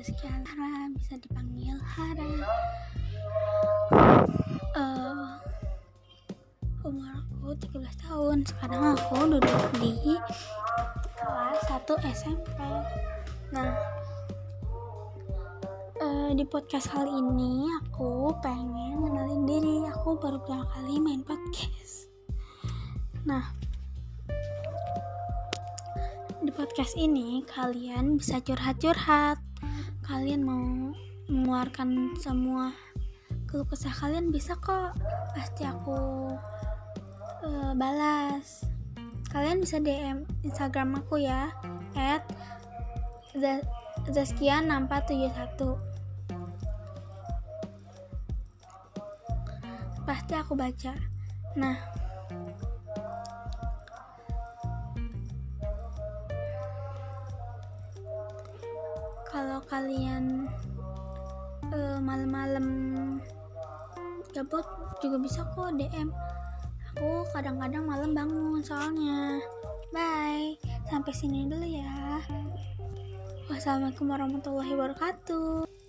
Rizky Hara bisa dipanggil Hara. Uh, umur aku 13 tahun. Sekarang aku duduk di kelas 1 SMP nah uh, di podcast kali ini aku pengen kenalin diri. Aku baru pertama kali main podcast. Nah di podcast ini kalian bisa curhat-curhat. Kalian mau mengeluarkan semua keluh kesah kalian bisa kok. Pasti aku uh, balas. Kalian bisa DM Instagram aku ya at Zaskia 6471 pasti aku baca. Nah kalau kalian uh, malam-malam gabut juga bisa kok DM aku kadang-kadang malam bangun soalnya. Bye. Sampai sini dulu ya. Wassalamualaikum warahmatullahi wabarakatuh